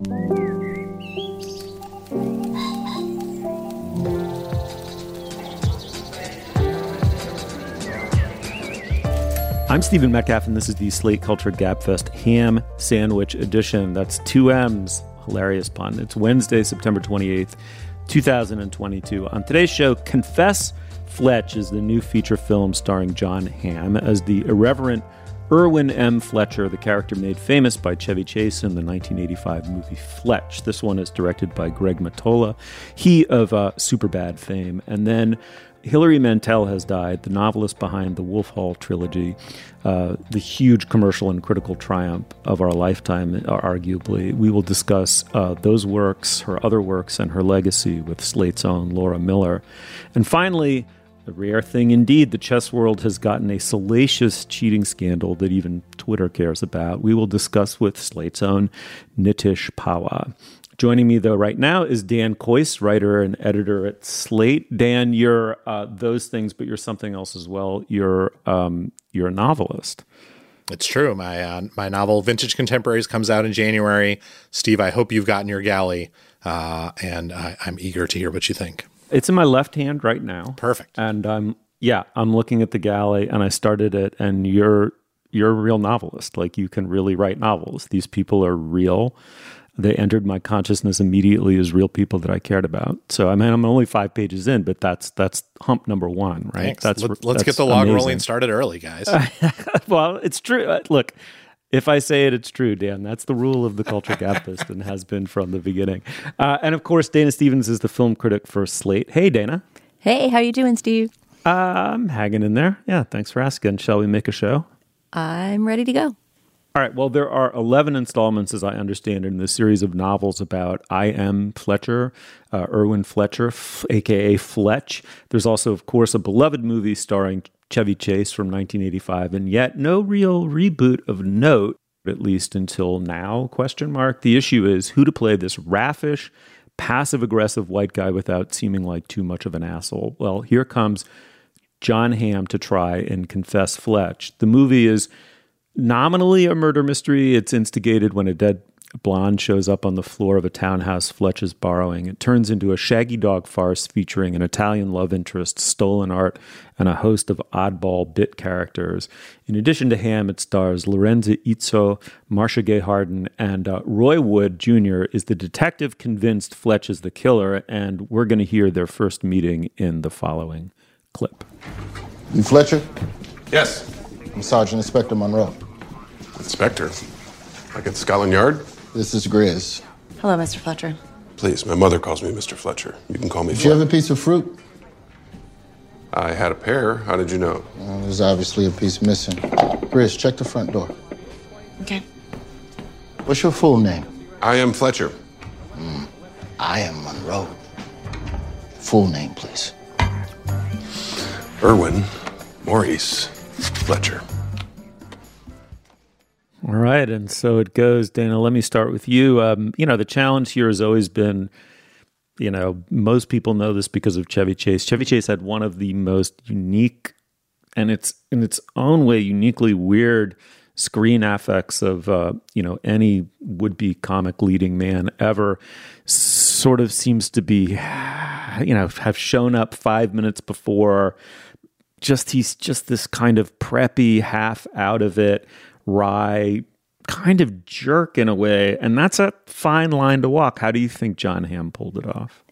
I'm Stephen Metcalf, and this is the Slate Culture Gabfest Ham Sandwich Edition. That's two M's. Hilarious pun. It's Wednesday, September 28th, 2022. On today's show, Confess Fletch is the new feature film starring John Hamm as the irreverent Irwin M. Fletcher, the character made famous by Chevy Chase in the 1985 movie Fletch. This one is directed by Greg Mottola, he of uh, Superbad fame. And then Hilary Mantel has died, the novelist behind the Wolf Hall trilogy, uh, the huge commercial and critical triumph of our lifetime, uh, arguably. We will discuss uh, those works, her other works, and her legacy with Slate's own Laura Miller. And finally, a rare thing indeed, the chess world has gotten a salacious cheating scandal that even Twitter cares about. We will discuss with Slate's own Nitish Pahwa. Joining me, though, right now is Dan Kois, writer and editor at Slate. Dan, you're uh, those things, but you're something else as well. You're um, you're a novelist. It's true. My uh, my novel Vintage Contemporaries comes out in January. Steve, I hope you've gotten your galley, uh, and I, I'm eager to hear what you think. It's in my left hand right now. Perfect. And I'm yeah, I'm looking at the galley and I started it and you're you're a real novelist. Like you can really write novels. These people are real. They entered my consciousness immediately as real people that I cared about. So I mean, I'm only five pages in, but that's that's hump number one, right? Thanks. That's Let, us that's get the log amazing. rolling started early, guys. well, it's true. Look, if I say it, it's true, Dan. That's the rule of the Culture Gabfest and has been from the beginning. Uh, and of course, Dana Stevens is the film critic for Slate. Hey, Dana. Hey, how you doing, Steve? Uh, I'm hanging in there. Yeah, thanks for asking. Shall we make a show? I'm ready to go. All right. Well, there are 11 installments, as I understand, in the series of novels about I.M. Fletcher, uh, Irwin Fletcher, f- aka Fletch. There's also, of course, a beloved movie starring Chevy Chase from 1985, and yet no real reboot of note, at least until now? Question mark. The issue is who to play this raffish, passive aggressive white guy without seeming like too much of an asshole. Well, here comes John Hamm to try and confess Fletch. The movie is nominally a murder mystery. It's instigated when a dead blonde shows up on the floor of a townhouse Fletch is borrowing. It turns into a shaggy dog farce featuring an Italian love interest, stolen art, and a host of oddball bit characters. In addition to Hamm, it stars Lorenza Izzo, Marcia Gay Harden, and uh, Roy Wood Jr. is the detective convinced Fletch is the killer, and we're going to hear their first meeting in the following clip. You Fletcher? Yes, I'm Sergeant Inspector Monroe. Inspector. Like at Scotland Yard? This is Grizz. Hello, Mr. Fletcher. Please, my mother calls me Mr. Fletcher. You can call me Did you have a piece of fruit? I had a pear. How did you know? Uh, there's obviously a piece missing. Grizz, check the front door. Okay. What's your full name? I am Fletcher. I am Monroe. Full name, please. Irwin Maurice Fletcher. All right, and so it goes, Dana. Let me start with you. Um, you know, the challenge here has always been, you know, most people know this because of Chevy Chase. Chevy Chase had one of the most unique, and it's in its own way uniquely weird screen affects of uh, you know any would-be comic leading man ever. Sort of seems to be, you know, have shown up five minutes before. Just he's just this kind of preppy, half out of it wry kind of jerk in a way, and that's a fine line to walk. How do you think John Hamm pulled it off?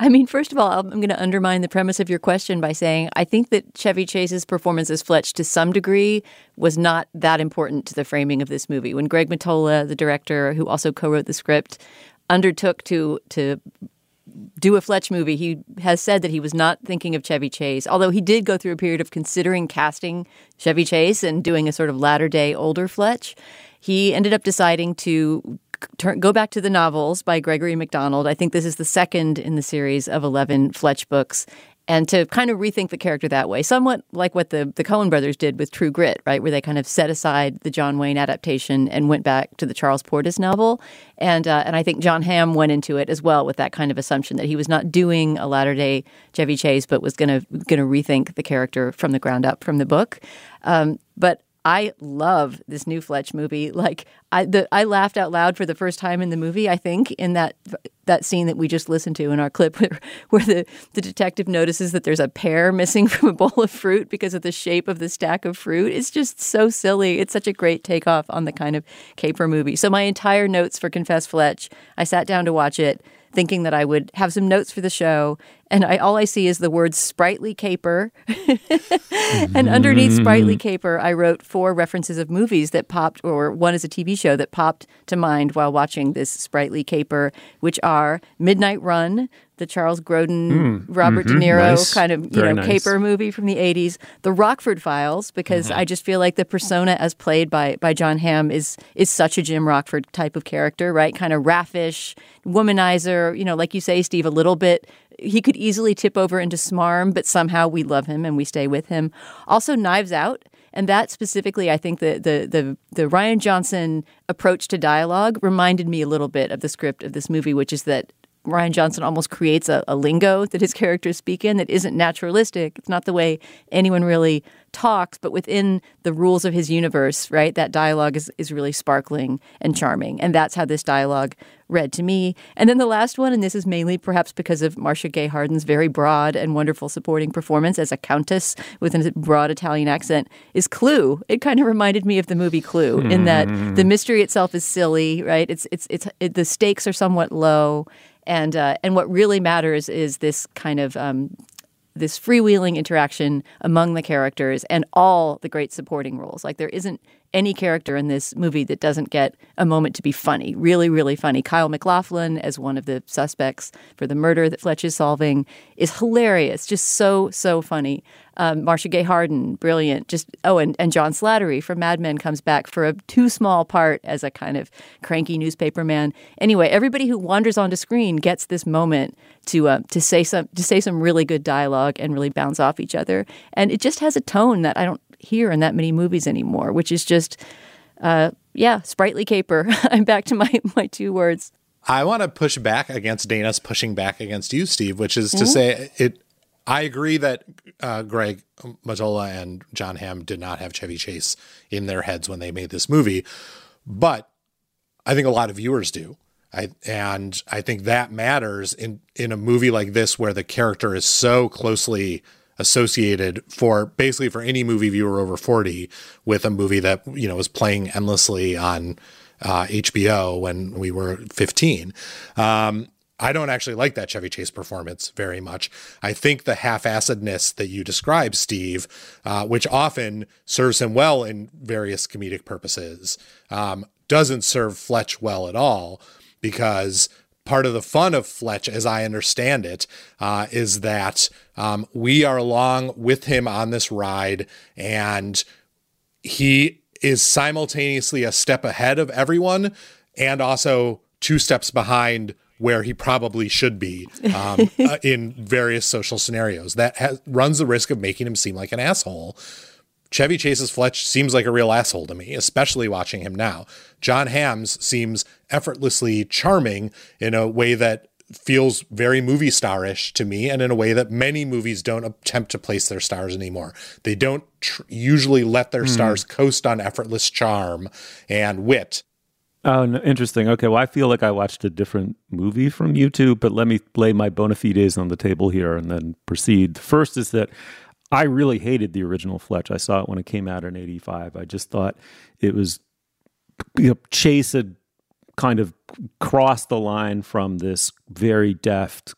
I mean, first of all, I'm going to undermine the premise of your question by saying I think that Chevy Chase's performance as Fletch, to some degree, was not that important to the framing of this movie. When Greg Mottola, the director who also co-wrote the script, undertook to to do a Fletch movie, he has said that he was not thinking of Chevy Chase, although he did go through a period of considering casting Chevy Chase and doing a sort of latter day older Fletch. He ended up deciding to turn, go back to the novels by Gregory Mcdonald. I think this is the second in the series of 11 Fletch books. And to kind of rethink the character that way, somewhat like what the, the Coen brothers did with True Grit, right? Where they kind of set aside the John Wayne adaptation and went back to the Charles Portis novel. And, uh, and I think John Hamm went into it as well with that kind of assumption that he was not doing a latter day Chevy Chase, but was going to going to rethink the character from the ground up from the book. Um, but I love this new Fletch movie. Like I, the, I laughed out loud for the first time in the movie. I think in that that scene that we just listened to in our clip, where, where the the detective notices that there's a pear missing from a bowl of fruit because of the shape of the stack of fruit. It's just so silly. It's such a great takeoff on the kind of caper movie. So my entire notes for Confess Fletch, I sat down to watch it thinking that I would have some notes for the show. And I, all I see is the word sprightly caper. and underneath sprightly caper, I wrote four references of movies that popped, or one is a TV show that popped to mind while watching this sprightly caper, which are Midnight Run, the Charles Grodin, mm, Robert mm-hmm, De Niro nice. kind of you Very know nice. caper movie from the '80s, The Rockford Files, because Mm-hmm. I just feel like the persona as played by by John Hamm is is such a Jim Rockford type of character, right? Kind of raffish, womanizer, you know, like you say, Steve, a little bit. He could easily tip over into smarm, but somehow we love him and we stay with him. Also, Knives Out. And that specifically, I think the, the the the Rian Johnson approach to dialogue reminded me a little bit of the script of this movie, which is that Rian Johnson almost creates a, a, lingo that his characters speak in that isn't naturalistic. It's not the way anyone really talks, but within the rules of his universe, right? That dialogue is, is really sparkling and charming. And that's how this dialogue read to me. And then the last one, and this is mainly perhaps because of Marcia Gay Harden's very broad and wonderful supporting performance as a countess with a broad Italian accent, is Clue. It kind of reminded me of the movie Clue in that the mystery itself is silly, right? It's it's it's it, the stakes are somewhat low and uh, and what really matters is this kind of um, this freewheeling interaction among the characters and all the great supporting roles. Like there isn't any character in this movie that doesn't get a moment to be funny, really, really funny. Kyle MacLachlan, as one of the suspects for the murder that Fletch is solving, is hilarious, just so, so funny. Um, Marcia Gay Harden, brilliant. Just oh, and, and John Slattery from Mad Men comes back for a too small part as a kind of cranky newspaper man. Anyway, everybody who wanders onto screen gets this moment to uh, to say some to say some really good dialogue and really bounce off each other, and it just has a tone that I don't hear in that many movies anymore, which is just uh, yeah, sprightly caper. I'm back to my my two words. I want to push back against Dana's pushing back against you, Steve, which is to say it. I agree that uh, Greg Mottola and John Hamm did not have Chevy Chase in their heads when they made this movie, but I think a lot of viewers do. I, and I think that matters in in a movie like this where the character is so closely associated for basically for any movie viewer over 40 with a movie that you know was playing endlessly on uh, HBO when we were 15. Um, I don't actually like that Chevy Chase performance very much. I think the half-assedness that you describe, Steve, uh, which often serves him well in various comedic purposes, um, doesn't serve Fletch well at all because part of the fun of Fletch, as I understand it, uh, is that um, we are along with him on this ride and he is simultaneously a step ahead of everyone and also two steps behind where he probably should be um, uh, in various social scenarios. That has, runs the risk of making him seem like an asshole. Chevy Chase's Fletch seems like a real asshole to me, especially watching him now. John Hamm's seems effortlessly charming in a way that feels very movie starish to me and in a way that many movies don't attempt to place their stars anymore. They don't tr- usually let their hmm. stars coast on effortless charm and wit. Oh, no, interesting. Okay, well, I feel like I watched a different movie from you two, but let me lay my bona fides on the table here and then proceed. The first is that I really hated the original Fletch. I saw it when it came out in '85. I just thought it was you know, Chase had kind of crossed the line from this very deft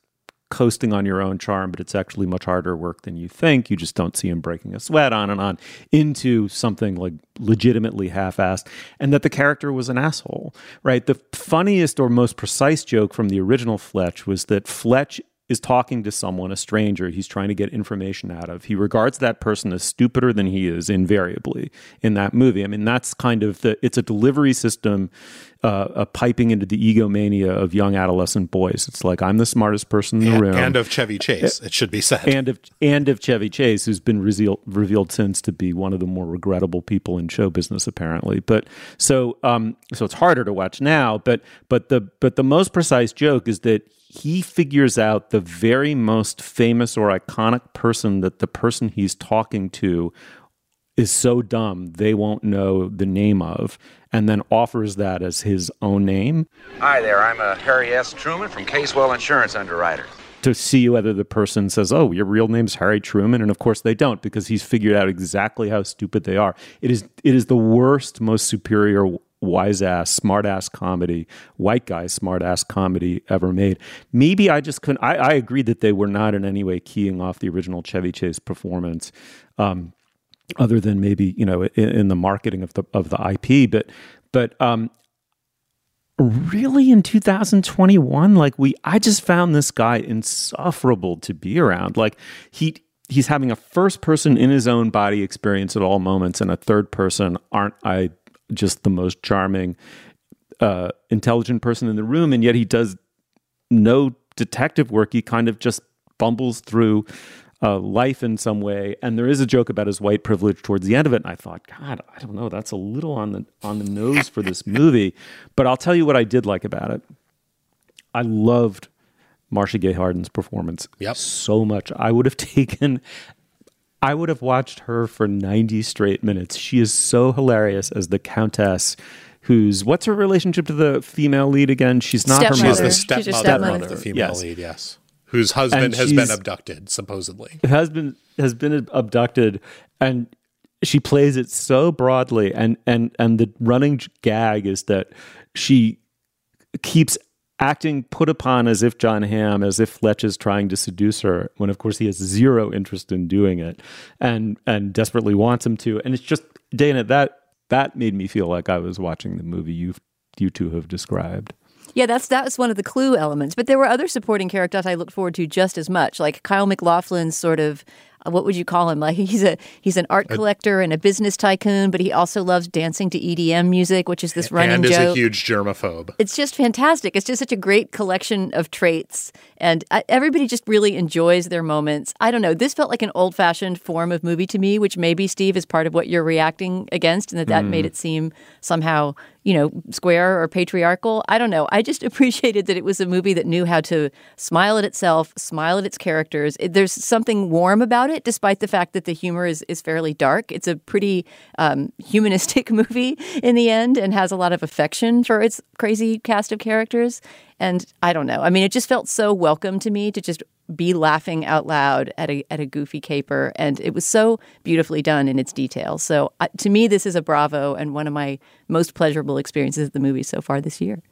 coasting on your own charm, but it's actually much harder work than you think. You just don't see him breaking a sweat on and on into something like legitimately half assed, and that the character was an asshole, right? The funniest or most precise joke from the original Fletch was that Fletch is talking to someone, a stranger, he's trying to get information out of. He regards that person as stupider than he is invariably in that movie. I mean, that's kind of the, it's a delivery system, uh, a piping into the egomania of young adolescent boys. It's like, I'm the smartest person in the and, room. and of Chevy Chase, it should be said. And of, and of Chevy Chase, who's been revealed, revealed since to be one of the more regrettable people in show business, apparently. But so, um, so it's harder to watch now, but, but the, but the most precise joke is that he figures out the very most famous or iconic person that the person he's talking to is so dumb they won't know the name of and then offers that as his own name Hi there, I'm uh, Harry S. Truman from Casewell Insurance Underwriters. to see whether the person says, "Oh, your real name's Harry Truman," and of course they don't because he's figured out exactly how stupid they are. It is it is the worst, most superior wise ass, smart ass comedy, white guy smart ass comedy ever made. Maybe I just couldn't. I, I agree that they were not in any way keying off the original Chevy Chase performance, um, other than maybe you know in, in, the marketing of the of the IP. But but um, really in 2021, like we, I just found this guy insufferable to be around. Like he he's having a first person in his own body experience at all moments, and a third person. Aren't I? Just the most charming, uh, intelligent person in the room, and yet he does no detective work. He kind of just bumbles through uh, life in some way. And there is a joke about his white privilege towards the end of it. And I thought, God, I don't know, that's a little on the on the nose for this movie. But I'll tell you what I did like about it. I loved Marcia Gay Harden's performance yep. so much. I would have taken I would have watched her for 90 straight minutes. She is so hilarious as the Countess, who's what's her relationship to the female lead again? She's not Stepmother. her mother. She's the stepmother, She's stepmother. of the female Yes. lead, yes. Whose husband And has been abducted, supposedly. has been has been abducted and she plays it so broadly and and and the running gag is that she keeps acting put upon as if John Hamm, as if Fletch is trying to seduce her, when of course he has zero interest in doing it, and and desperately wants him to. And it's just Dana that that made me feel like I was watching the movie you you two have described. Yeah, that's that was one of the clue elements. But there were other supporting characters I looked forward to just as much, like Kyle MacLachlan's sort of what would you call him? Like he's a he's an art collector and a business tycoon, but he also loves dancing to EDM music, which is this running and is joke. a huge germaphobe. it's just fantastic. It's just such a great collection of traits, and uh, everybody just really enjoys their moments. I don't know. This felt like an old fashioned form of movie to me, which maybe Steve is part of what you're reacting against, and that that made it seem somehow you know square or patriarchal. I don't know. I just appreciated that it was a movie that knew how to smile at itself, smile at its characters. It, there's something warm about it, despite the fact that the humor is is fairly dark. It's a pretty um, humanistic movie in the end, and has a lot of affection for its crazy cast of characters. And I don't know. I mean, it just felt so welcome to me to just be laughing out loud at a at a goofy caper, and it was so beautifully done in its details. So uh, to me, this is a bravo and one of my most pleasurable experiences at the movie so far this year.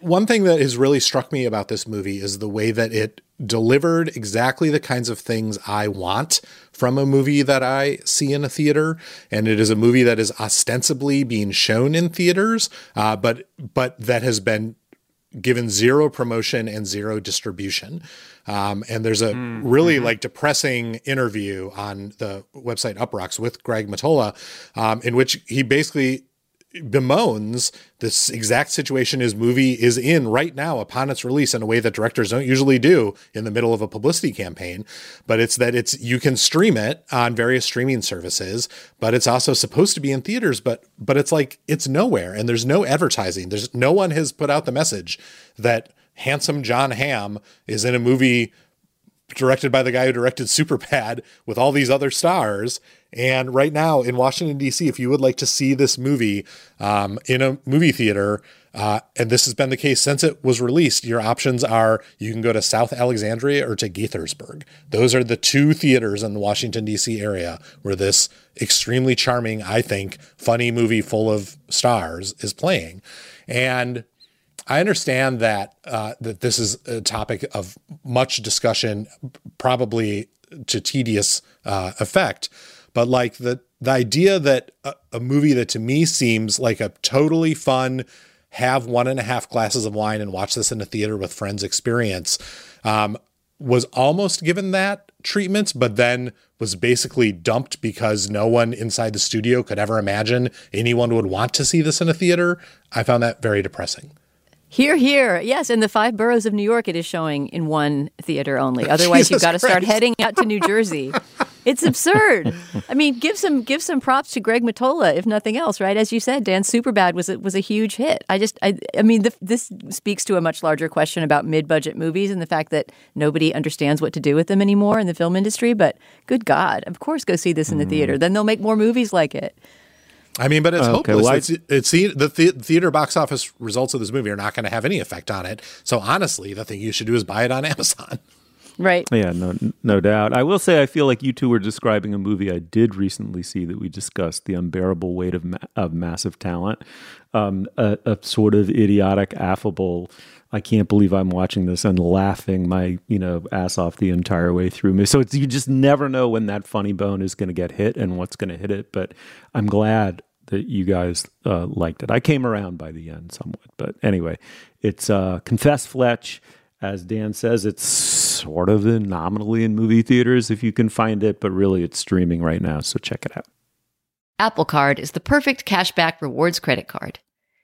One thing that has really struck me about this movie is the way that it delivered exactly the kinds of things I want from a movie that I see in a theater, and it is a movie that is ostensibly being shown in theaters, uh, but but that has been given zero promotion and zero distribution. Um, and there's a really like depressing interview on the website Uproxx with Greg Mottola, um, in which he basically bemoans this exact situation his movie is in right now upon its release in a way that directors don't usually do in the middle of a publicity campaign. But it's that it's you can stream it on various streaming services but it's also supposed to be in theaters but but it's like it's nowhere and there's no advertising. There's no one has put out the message that handsome John Hamm is in a movie directed by the guy who directed Superbad with all these other stars. And right now in Washington, D.C., if you would like to see this movie um, in a movie theater, Uh, and this has been the case since it was released. Your options are you can go to South Alexandria or to Gaithersburg. Those are the two theaters in the Washington, D.C. area where this extremely charming, I think, funny movie full of stars is playing. And I understand that uh, that this is a topic of much discussion, probably to tedious uh, effect. But like the the idea that a, a movie that to me seems like a totally fun, have one and a half glasses of wine and watch this in a theater with friends experience, um, was almost given that treatment, but then was basically dumped because no one inside the studio could ever imagine anyone would want to see this in a theater. I found that very depressing. Here, here. Yes, in the five boroughs of New York, it is showing in one theater only. Otherwise, you've got to start heading out to New Jersey. It's absurd. I mean, give some give some props to Greg Mottola, if nothing else, right? As you said, Dan, Superbad was a, was a huge hit. I just, I, I mean, the, this speaks to a much larger question about mid budget movies and the fact that nobody understands what to do with them anymore in the film industry. But good God, of course, go see this in the mm. theater. Then they'll make more movies like it. I mean, but it's okay, hopeless. Well, it's, it's, the, the theater box office results of this movie are not going to have any effect on it. So honestly, the thing you should do is buy it on Amazon. Right. Yeah, no, no doubt. I will say, I feel like you two were describing a movie I did recently see that we discussed, "The Unbearable Weight of, Ma- of Massive Talent," um, a, a sort of idiotic, affable. I can't believe I'm watching this and laughing my you know ass off the entire way through me. So it's you just never know when that funny bone is going to get hit and what's going to hit it. But I'm glad that you guys uh, liked it. I came around by the end somewhat, but anyway, it's uh, Confess Fletch. As Dan says, it's sort of nominally in movie theaters if you can find it, but really it's streaming right now, so check it out. Apple Card is the perfect cashback rewards credit card.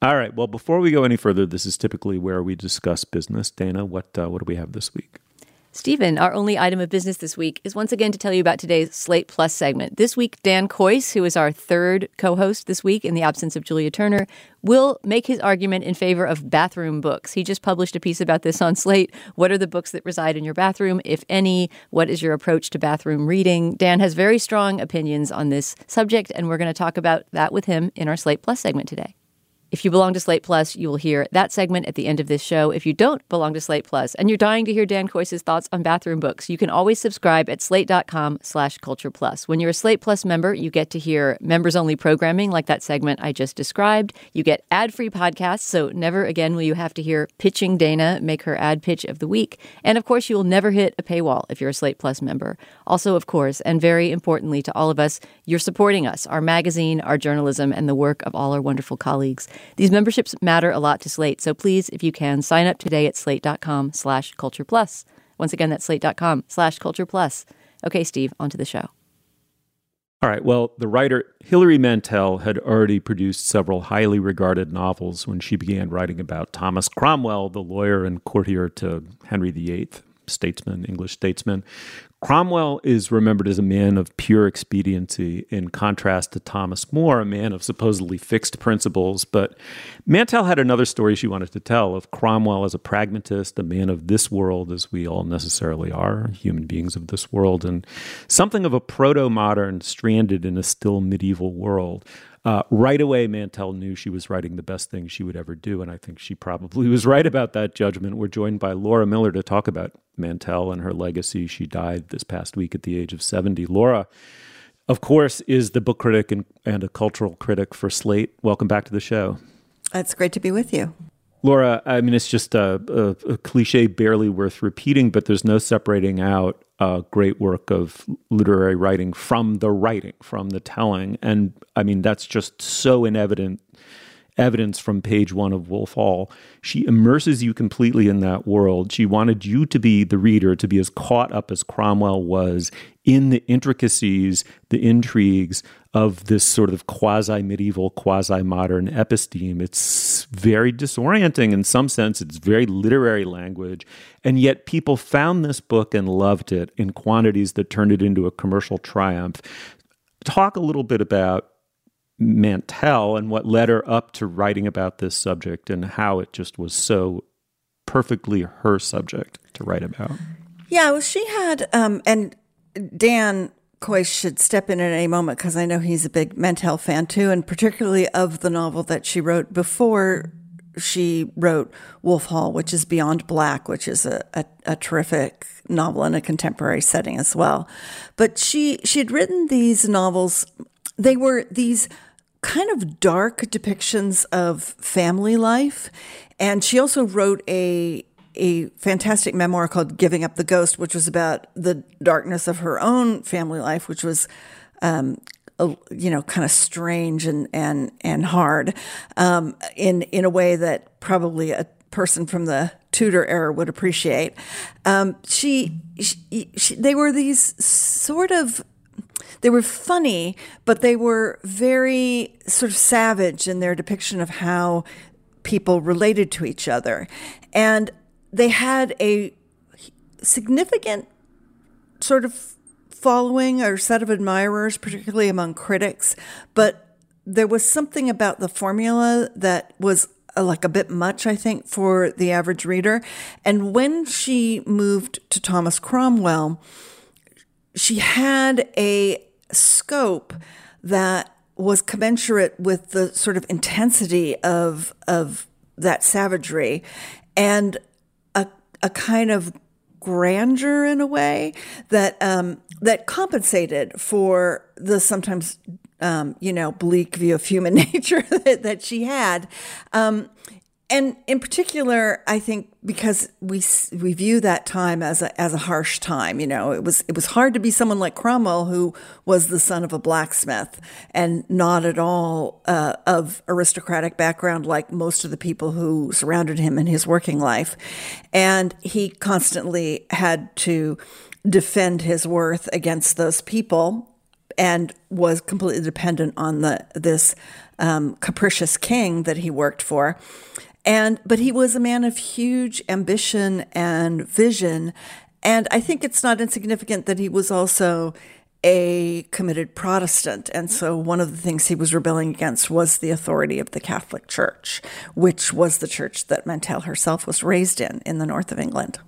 All right. Well, before we go any further, this is typically where we discuss business. Dana, what uh, what do we have this week? Stephen, our only item of business this week is once again to tell you about today's Slate Plus segment. This week, Dan Kois, who is our third co host this week in the absence of Julia Turner, will make his argument in favor of bathroom books. He just published a piece about this on Slate. What are the books that reside in your bathroom, if any? What is your approach to bathroom reading? Dan has very strong opinions on this subject, and we're going to talk about that with him in our Slate Plus segment today. If you belong to Slate Plus, you will hear that segment at the end of this show. If you don't belong to Slate Plus and you're dying to hear Dan Kois's thoughts on bathroom books, you can always subscribe at slate.com slash culture plus. When you're a Slate Plus member, you get to hear members only programming like that segment I just described. You get ad free podcasts, so never again will you have to hear Pitching Dana make her ad pitch of the week. And of course, you will never hit a paywall if you're a Slate Plus member. Also, of course, and very importantly to all of us, you're supporting us, our magazine, our journalism, and the work of all our wonderful colleagues. These memberships matter a lot to Slate, so please, if you can, sign up today at slate.com slash culture plus. Once again, that's slate.com slash culture plus. Okay, Steve, on to the show. All right. Well, the writer Hilary Mantel had already produced several highly regarded novels when she began writing about Thomas Cromwell, the lawyer and courtier to Henry VIII, statesman, English statesman. Cromwell is remembered as a man of pure expediency in contrast to Thomas More, a man of supposedly fixed principles. But Mantel had another story she wanted to tell of Cromwell as a pragmatist, a man of this world, as we all necessarily are, human beings of this world, and something of a proto modern stranded in a still medieval world. Uh, right away, Mantel knew she was writing the best thing she would ever do, and I think she probably was right about that judgment. We're joined by Laura Miller to talk about Mantel and her legacy. She died this past week at the age of 70. Laura, of course, is the book critic and, and a cultural critic for Slate. Welcome back to the show. It's great to be with you. Laura, I mean, it's just a, a, a, cliche barely worth repeating, but there's no separating out a great work of literary writing from the writing, from the telling. And I mean, that's just so in evident evidence from page one of Wolf Hall. She immerses you completely in that world. She wanted you to be the reader, to be as caught up as Cromwell was in the intricacies, the intrigues of this sort of quasi medieval, quasi modern episteme. It's very disorienting in some sense. It's very literary language. And yet people found this book and loved it in quantities that turned it into a commercial triumph. Talk a little bit about Mantel and what led her up to writing about this subject and how it just was so perfectly her subject to write about. Yeah, well, she had, um, and Dan Kois should step in at any moment because I know he's a big Mantel fan too, and particularly of the novel that she wrote before she wrote Wolf Hall, which is Beyond Black, which is a, a, a, terrific novel in a contemporary setting as well. But she she had written these novels. They were these kind of dark depictions of family life. And she also wrote a a fantastic memoir called Giving Up the Ghost, which was about the darkness of her own family life, which was um, a, you know, kind of strange and and and hard um, in in a way that probably a person from the Tudor era would appreciate. Um, she, she, she, they were these sort of they were funny, but they were very sort of savage in their depiction of how people related to each other. And they had a significant sort of following or set of admirers, particularly among critics, but there was something about the formula that was uh, like a bit much, I think, for the average reader. And when she moved to Thomas Cromwell, she had a scope that was commensurate with the sort of intensity of of that savagery and a a kind of grandeur in a way that um, that compensated for the sometimes um, you know bleak view of human nature that, that she had. Um, and in particular, I think because we we view that time as a as a harsh time. You know, it was it was hard to be someone like Cromwell, who was the son of a blacksmith and not at all uh, of aristocratic background, like most of the people who surrounded him in his working life, and he constantly had to defend his worth against those people, and was completely dependent on the this um, capricious king that he worked for. And but he was a man of huge ambition and vision. And I think it's not insignificant that he was also a committed Protestant. And so one of the things he was rebelling against was the authority of the Catholic Church, which was the church that Mantel herself was raised in in the north of England.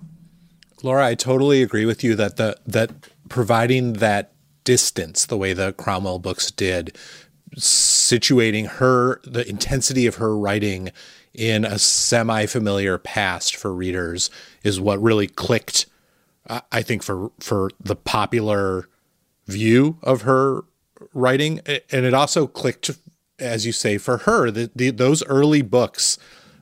Laura, I totally agree with you that the that providing that distance the way the Cromwell books did, situating her the intensity of her writing in a semi familiar past for readers is what really clicked, I think, for, for the popular view of her writing. And it also clicked, as you say, for her. The, the, those early books,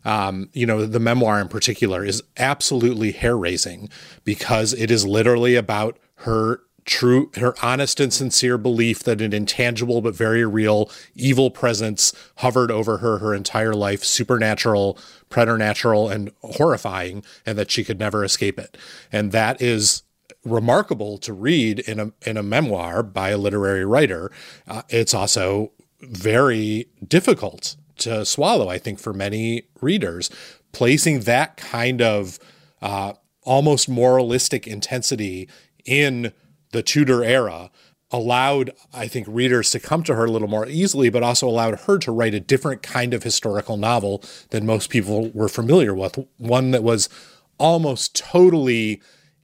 um, you know, the memoir in particular, is absolutely hair raising because it is literally about her true her honest and sincere belief that an intangible but very real evil presence hovered over her her entire life supernatural preternatural and horrifying and that she could never escape it. And that is remarkable to read in a in a memoir by a literary writer. Uh, it's also very difficult to swallow i think for many readers. Placing that kind of uh, almost moralistic intensity in the Tudor era allowed, I think, readers to come to her a little more easily, but also allowed her to write a different kind of historical novel than most people were familiar with. One that was almost totally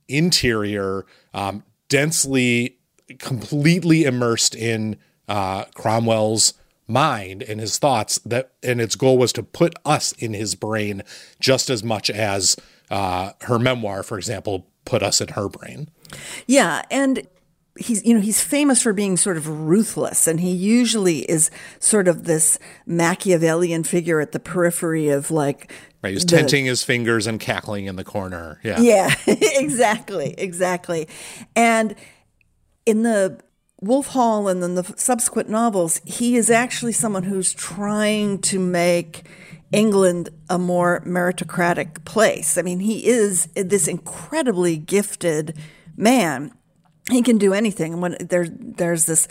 interior, um, densely, completely immersed in uh, Cromwell's mind and his thoughts. That and its goal was to put us in his brain just as much as uh, her memoir, for example, put us in her brain. Yeah, and he's you know he's famous for being sort of ruthless and he usually is sort of this machiavellian figure at the periphery of like right he's the, tenting his fingers and cackling in the corner yeah yeah exactly exactly and in the Wolf Hall and then the subsequent novels, he is actually someone who's trying to make England a more meritocratic place. I mean, he is this incredibly gifted man. He can do anything. And when there, there's this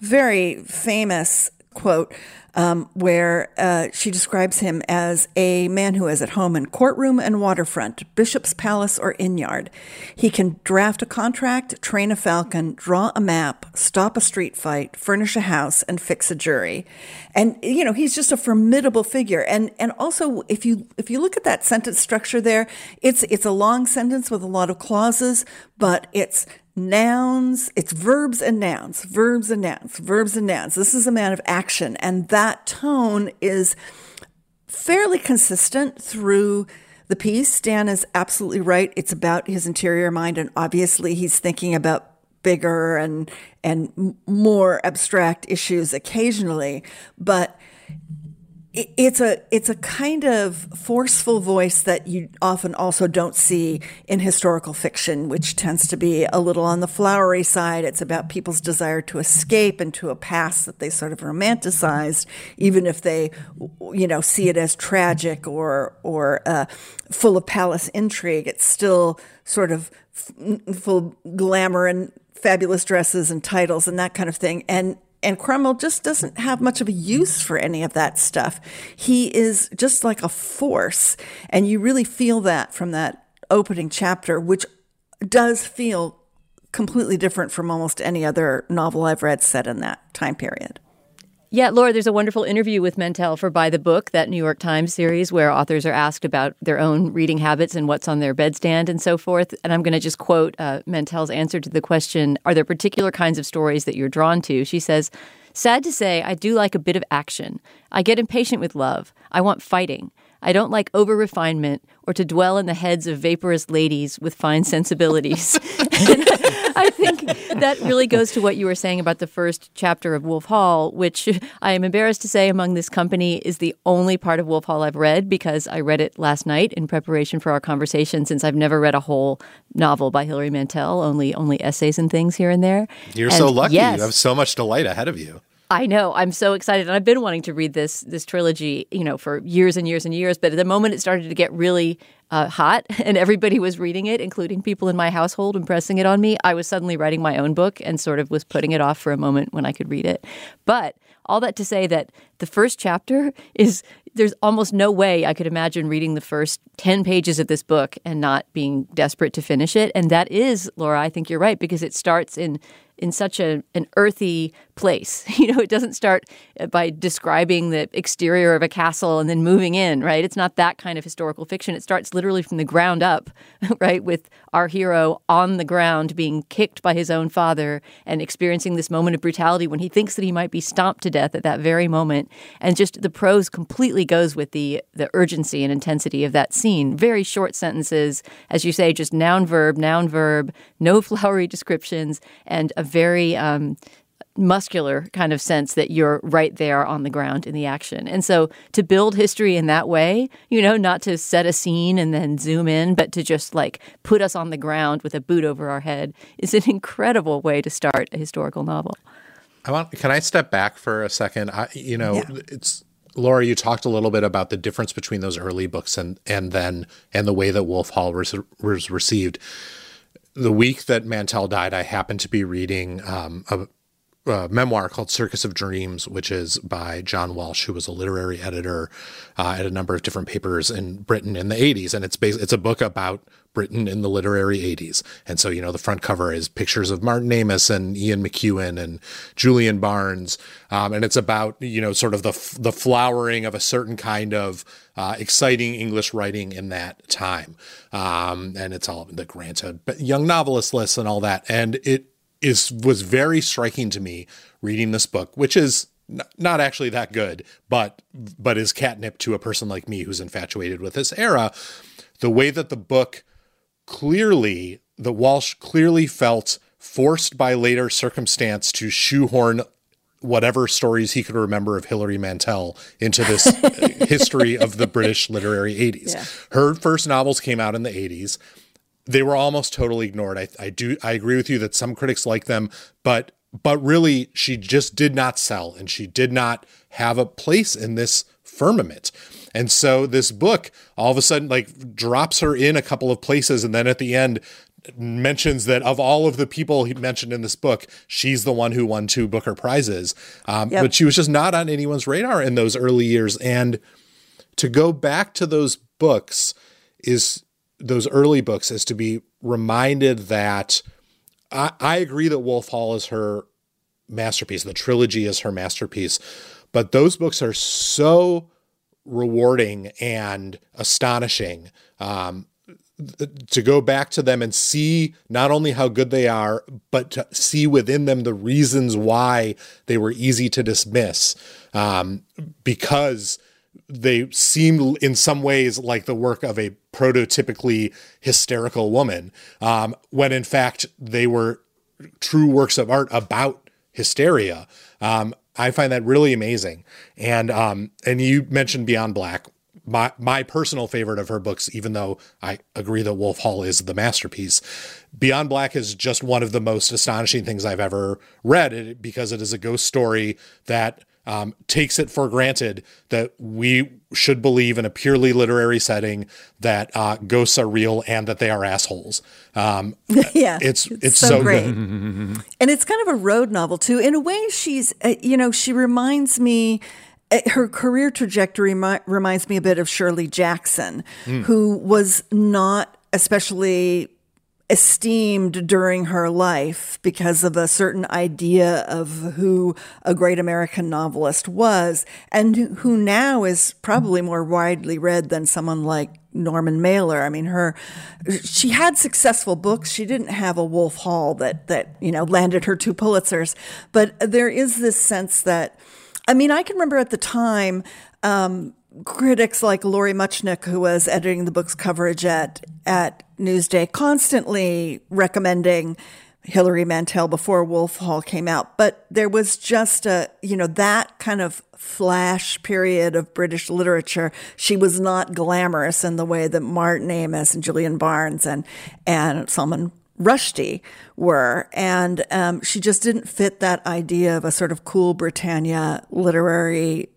very famous quote um, where uh, she describes him as a man who is at home in courtroom and waterfront, bishop's palace or inn yard. He can draft a contract, train a falcon, draw a map, stop a street fight, furnish a house, and fix a jury. And you know he's just a formidable figure. And and also if you if you look at that sentence structure there, it's it's a long sentence with a lot of clauses, but it's nouns, it's verbs and nouns, verbs and nouns, verbs and nouns. This is a man of action. And that tone is fairly consistent through the piece. Dan is absolutely right. It's about his interior mind. And obviously, he's thinking about bigger and, and more abstract issues occasionally. But it's a it's a kind of forceful voice that you often also don't see in historical fiction, which tends to be a little on the flowery side. It's about people's desire to escape into a past that they sort of romanticized, even if they, you know, see it as tragic or or uh, full of palace intrigue. It's still sort of full glamour and fabulous dresses and titles and that kind of thing. And and Cromwell just doesn't have much of a use for any of that stuff. He is just like a force. And you really feel that from that opening chapter, which does feel completely different from almost any other novel I've read set in that time period. Yeah, Laura, there's a wonderful interview with Mantel for By the Book, that New York Times series where authors are asked about their own reading habits and what's on their bedstand and so forth. And I'm going to just quote uh, Mantel's answer to the question Are there particular kinds of stories that you're drawn to? She says, Sad to say, I do like a bit of action. I get impatient with love. I want fighting. I don't like over refinement or to dwell in the heads of vaporous ladies with fine sensibilities. I think that really goes to what you were saying about the first chapter of Wolf Hall, which I am embarrassed to say among this company is the only part of Wolf Hall I've read because I read it last night in preparation for our conversation since I've never read a whole novel by Hilary Mantel, only only essays and things here and there. You're and so lucky. Yes, you have so much delight ahead of you. I know. I'm so excited. And I've been wanting to read this this trilogy, you know, for years and years and years. But at the moment it started to get really uh, hot and everybody was reading it, including people in my household and pressing it on me, I was suddenly writing my own book and sort of was putting it off for a moment when I could read it. But all that to say that the first chapter is there's almost no way I could imagine reading the first 10 pages of this book and not being desperate to finish it. And that is, Laura, I think you're right, because it starts in in such a, an earthy place. You know, it doesn't start by describing the exterior of a castle and then moving in, right? It's not that kind of historical fiction. It starts literally from the ground up, right? With our hero on the ground being kicked by his own father and experiencing this moment of brutality when he thinks that he might be stomped to death at that very moment. And just the prose completely goes with the the urgency and intensity of that scene. Very short sentences, as you say, just noun verb, noun verb, no flowery descriptions, and a very um, muscular kind of sense that you're right there on the ground in the action. And so to build history in that way, you know, not to set a scene and then zoom in, but to just like put us on the ground with a boot over our head is an incredible way to start a historical novel. I want can I step back for a second? I, you know, yeah. it's Laura, you talked a little bit about the difference between those early books and and then and the way that Wolf Hall was, was received the week that Mantel died, I happened to be reading um, a, a, memoir called Circus of Dreams, which is by John Walsh, who was a literary editor uh, at a number of different papers in Britain in the 80s. And it's based, it's a book about Britain in the literary 80s. And so, you know, the front cover is pictures of Martin Amis and Ian McEwan and Julian Barnes. Um, and it's about, you know, sort of the, the flowering of a certain kind of uh, exciting English writing in that time. Um, and it's all the Granta young novelist list and all that. And it is was very striking to me reading this book, which is not actually that good, but but is catnip to a person like me who's infatuated with this era. The way that the book clearly, the Walsh clearly felt forced by later circumstance to shoehorn whatever stories he could remember of Hilary Mantel into this history of the British literary 80s. Yeah. Her first novels came out in the 80s. They were almost totally ignored. I, I do I agree with you that some critics like them, but but really, she just did not sell and she did not have a place in this firmament. And so this book all of a sudden like drops her in a couple of places and then at the end mentions that of all of the people he mentioned in this book, she's the one who won two Booker prizes. Um, yep. But she was just not on anyone's radar in those early years. And to go back to those books is those early books is to be reminded that I, I agree that Wolf Hall is her masterpiece. The trilogy is her masterpiece. But those books are so rewarding and astonishing. Um, to go back to them and see not only how good they are, but to see within them the reasons why they were easy to dismiss, um, because they seem in some ways like the work of a prototypically hysterical woman, um, when in fact they were true works of art about hysteria. Um, I find that really amazing. And um, and you mentioned Beyond Black, my my personal favorite of her books, even though I agree that Wolf Hall is the masterpiece. Beyond Black is just one of the most astonishing things I've ever read because it is a ghost story that um, takes it for granted that we should believe in a purely literary setting that uh, ghosts are real and that they are assholes. Um, yeah, it's, it's, it's so, so, great, good. and it's kind of a road novel too. In a way, she's uh, you know she reminds me uh, her career trajectory mi- reminds me a bit of Shirley Jackson, mm. who was not especially esteemed during her life because of a certain idea of who a great American novelist was, and who now is probably more widely read than someone like Norman Mailer. I mean, her she had successful books. She didn't have a Wolf Hall that that you know landed her two Pulitzers, but there is this sense that. I mean, I can remember at the time um, critics like Laurie Muchnick, who was editing the book's coverage at at Newsday, constantly recommending Hilary Mantel before Wolf Hall came out. But there was just a, you know, that kind of flash period of British literature. She was not glamorous in the way that Martin Amis and Julian Barnes and and Salman Rushdie were. And um, she just didn't fit that idea of a sort of cool Britannia literary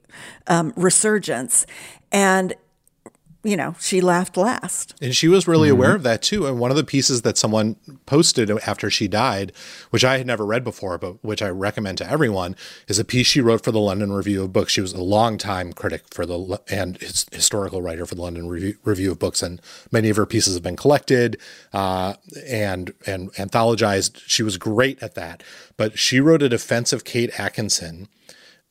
um, resurgence. And you know, she laughed last. And she was really mm-hmm. aware of that too. And one of the pieces that someone posted after she died, which I had never read before, but which I recommend to everyone, is a piece she wrote for the London Review of Books. She was a long-time critic for the and historical writer for the London Review, Review of Books, and many of her pieces have been collected uh, and and anthologized. She was great at that. But she wrote a defense of Kate Atkinson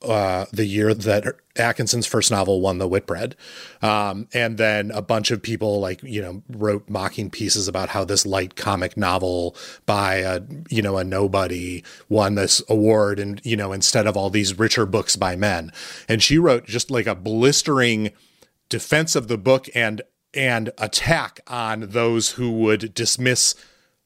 uh, the year that Atkinson's first novel won the Whitbread. Um, and then a bunch of people like, you know, wrote mocking pieces about how this light comic novel by a, you know, a nobody won this award and, you know, instead of all these richer books by men. And she wrote just like a blistering defense of the book and and attack on those who would dismiss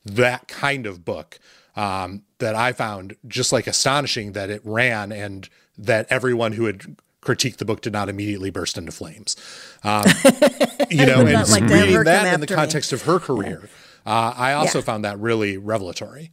that kind of book um, that I found just like astonishing that it ran and that everyone who had critiqued the book did not immediately burst into flames. Um, you know, and like reading that in the context me. of her career, uh, I also yeah. found that really revelatory.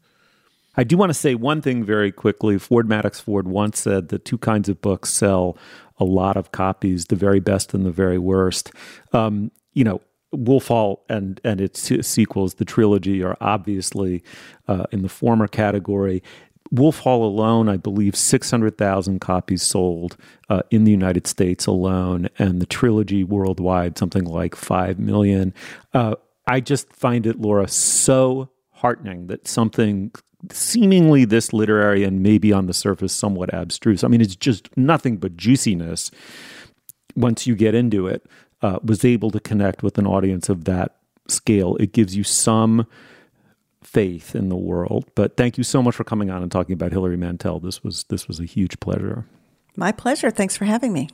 I do want to say one thing very quickly. Ford Madox Ford once said that two kinds of books sell a lot of copies, the very best and the very worst. Um, you know, Wolf Hall and and its sequels, the trilogy, are obviously uh, in the former category. Wolf Hall alone, I believe, 600,000 copies sold uh, in the United States alone, and the trilogy worldwide, something like 5 million. Uh, I just find it, Laura, so heartening that something seemingly this literary and maybe on the surface somewhat abstruse, I mean, it's just nothing but juiciness once you get into it, uh, was able to connect with an audience of that scale. It gives you some faith in the world. But thank you so much for coming on and talking about Hilary Mantel. This was this was a huge pleasure. My pleasure. Thanks for having me.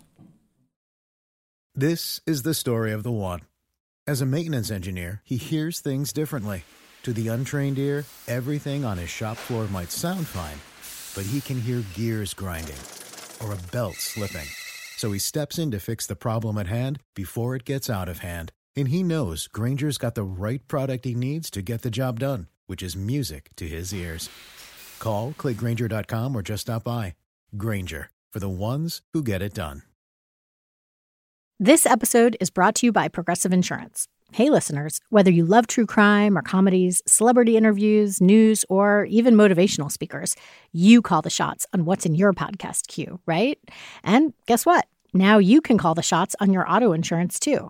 This is the story of the one. As a maintenance engineer, he hears things differently. To the untrained ear, everything on his shop floor might sound fine, but he can hear gears grinding or a belt slipping. So he steps in to fix the problem at hand before it gets out of hand. And he knows Grainger's got the right product he needs to get the job done which is music to his ears. Call, clickgrainger.com, or just stop by. Grainger, for the ones who get it done. This episode is brought to you by Progressive Insurance. Hey, listeners, whether you love true crime or comedies, celebrity interviews, news, or even motivational speakers, you call the shots on what's in your podcast queue, right? And guess what? Now you can call the shots on your auto insurance too.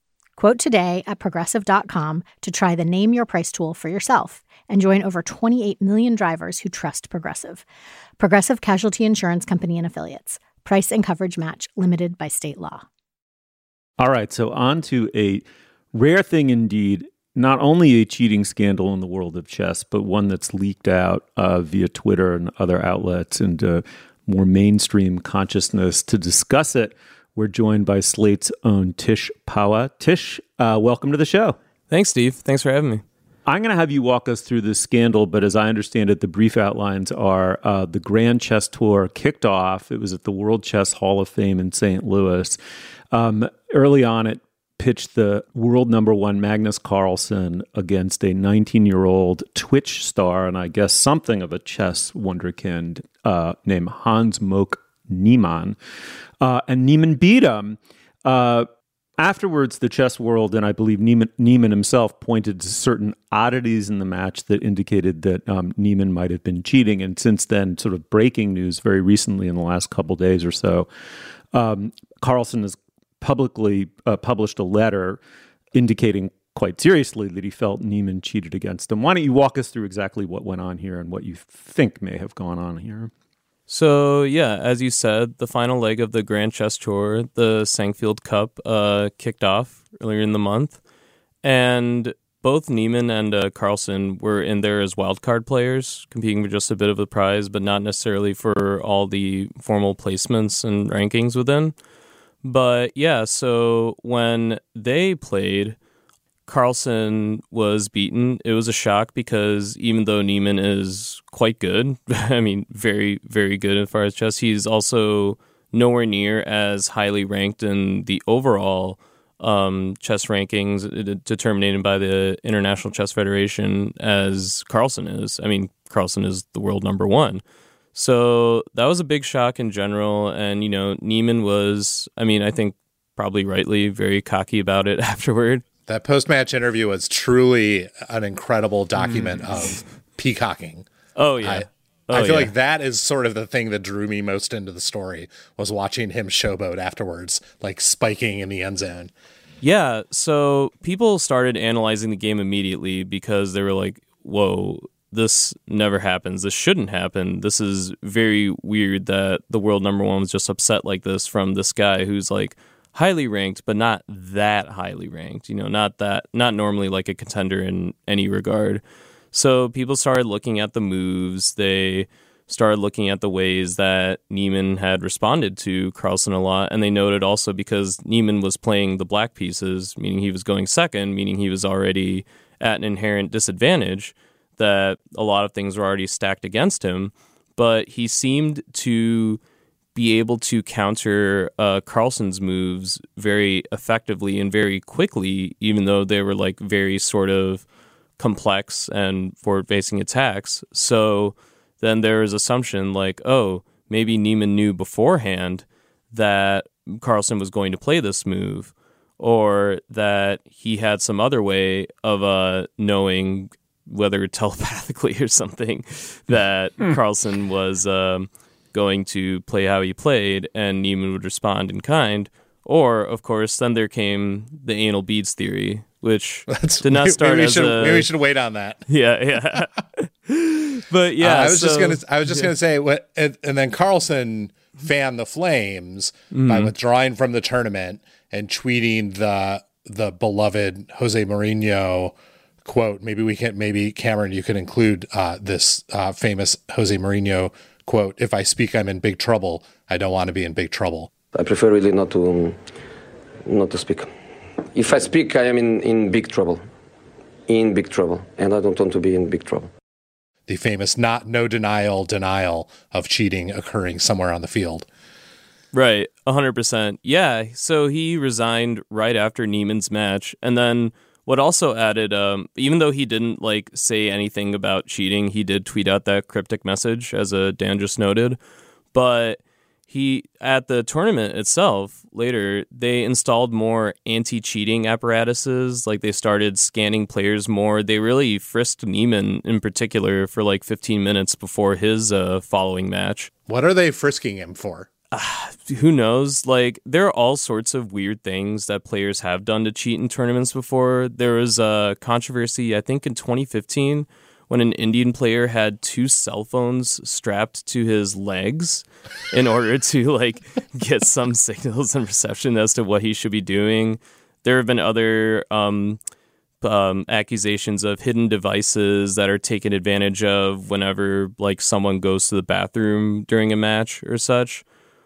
Quote today at progressive.com to try the Name Your Price tool for yourself and join over 28 million drivers who trust Progressive. Progressive Casualty Insurance Company and Affiliates. Price and coverage match limited by state law. All right, so on to a rare thing indeed. Not only a cheating scandal in the world of chess, but one that's leaked out uh, via Twitter and other outlets into more mainstream consciousness. To discuss it, we're joined by Slate's own Nitish Pahwa. Tish, uh, welcome to the show. Thanks, Steve. Thanks for having me. I'm going to have you walk us through this scandal, but as I understand it, the brief outlines are uh, the Grand Chess Tour kicked off. It was at the World Chess Hall of Fame in St. Louis. Um, early on, it pitched the world number one Magnus Carlsen against a 19 year old Twitch star, and I guess something of a chess wonderkind uh, named Hans Moke Niemann. Uh, and Niemann beat him. Uh, afterwards, the chess world, and I believe Niemann, Niemann, himself, pointed to certain oddities in the match that indicated that um, Niemann might have been cheating. And since then, sort of breaking news very recently in the last couple days or so, um, Carlsen has publicly uh, published a letter indicating quite seriously that he felt Niemann cheated against him. Why don't you walk us through exactly what went on here and what you think may have gone on here? So yeah, as you said, the final leg of the Grand Chess Tour, the Sinquefield Cup, uh, kicked off earlier in the month, and both Niemann and uh, Carlsen were in there as wildcard players, competing for just a bit of a prize, but not necessarily for all the formal placements and rankings within. But yeah, so when they played, Carlsen was beaten. It was a shock because even though Niemann is quite good, I mean, very, very good as far as chess, he's also nowhere near as highly ranked in the overall um, chess rankings determined by the International Chess Federation as Carlsen is. I mean, Carlsen is the world number one. So that was a big shock in general. And, you know, Niemann was, I mean, I think probably rightly very cocky about it afterward. That post match interview was truly an incredible document mm. of peacocking. Oh yeah. I, oh, I feel yeah. like that is sort of the thing that drew me most into the story was watching him showboat afterwards, like spiking in the end zone. Yeah, so people started analyzing the game immediately because they were like, "Whoa, this never happens. This shouldn't happen. This is very weird that the world number 1 was just upset like this from this guy who's like highly ranked, but not that highly ranked. You know, not that not normally like a contender in any regard. So people started looking at the moves. They started looking at the ways that Niemann had responded to Carlsen a lot, and they noted also because Niemann was playing the black pieces, meaning he was going second, meaning he was already at an inherent disadvantage. That a lot of things were already stacked against him, but he seemed to be able to counter uh, Carlsen's moves very effectively and very quickly, even though they were like very sort of complex and forward facing attacks. So then there is assumption like, oh, maybe Niemann knew beforehand that Carlsen was going to play this move, or that he had some other way of uh, knowing whether telepathically or something that Carlsen was um, going to play how he played, and Niemann would respond in kind. Or, of course, then there came the anal beads theory, which That's, did not start maybe as should, a, maybe we should wait on that. Yeah, yeah. but yeah, uh, I was so, just gonna, I was just yeah. gonna say what, and, and then Carlsen fanned the flames mm. by withdrawing from the tournament and tweeting the the beloved Jose Mourinho quote. Maybe we can, maybe Cameron, you could include uh, this uh, famous Jose Mourinho quote: "If I speak, I'm in big trouble. I don't want to be in big trouble." I prefer really not to um, not to speak. If I speak, I am in, in big trouble, in big trouble, and I don't want to be in big trouble. The famous not no denial denial of cheating occurring somewhere on the field. Right, 100%. Yeah, so he resigned right after Niemann's match. And then what also added, um, even though he didn't like say anything about cheating, he did tweet out that cryptic message, as uh, Dan just noted. But he at the tournament itself later they installed more anti-cheating apparatuses. Like they started scanning players more. They really frisked Niemann in particular for like 15 minutes before his uh, following match. What are they frisking him for uh, who knows like there are all sorts of weird things that players have done to cheat in tournaments before there was a controversy i think in 2015 when an Indian player had two cell phones strapped to his legs in order to like get some signals and reception as to what he should be doing. There have been other um, um, accusations of hidden devices that are taken advantage of whenever like someone goes to the bathroom during a match or such.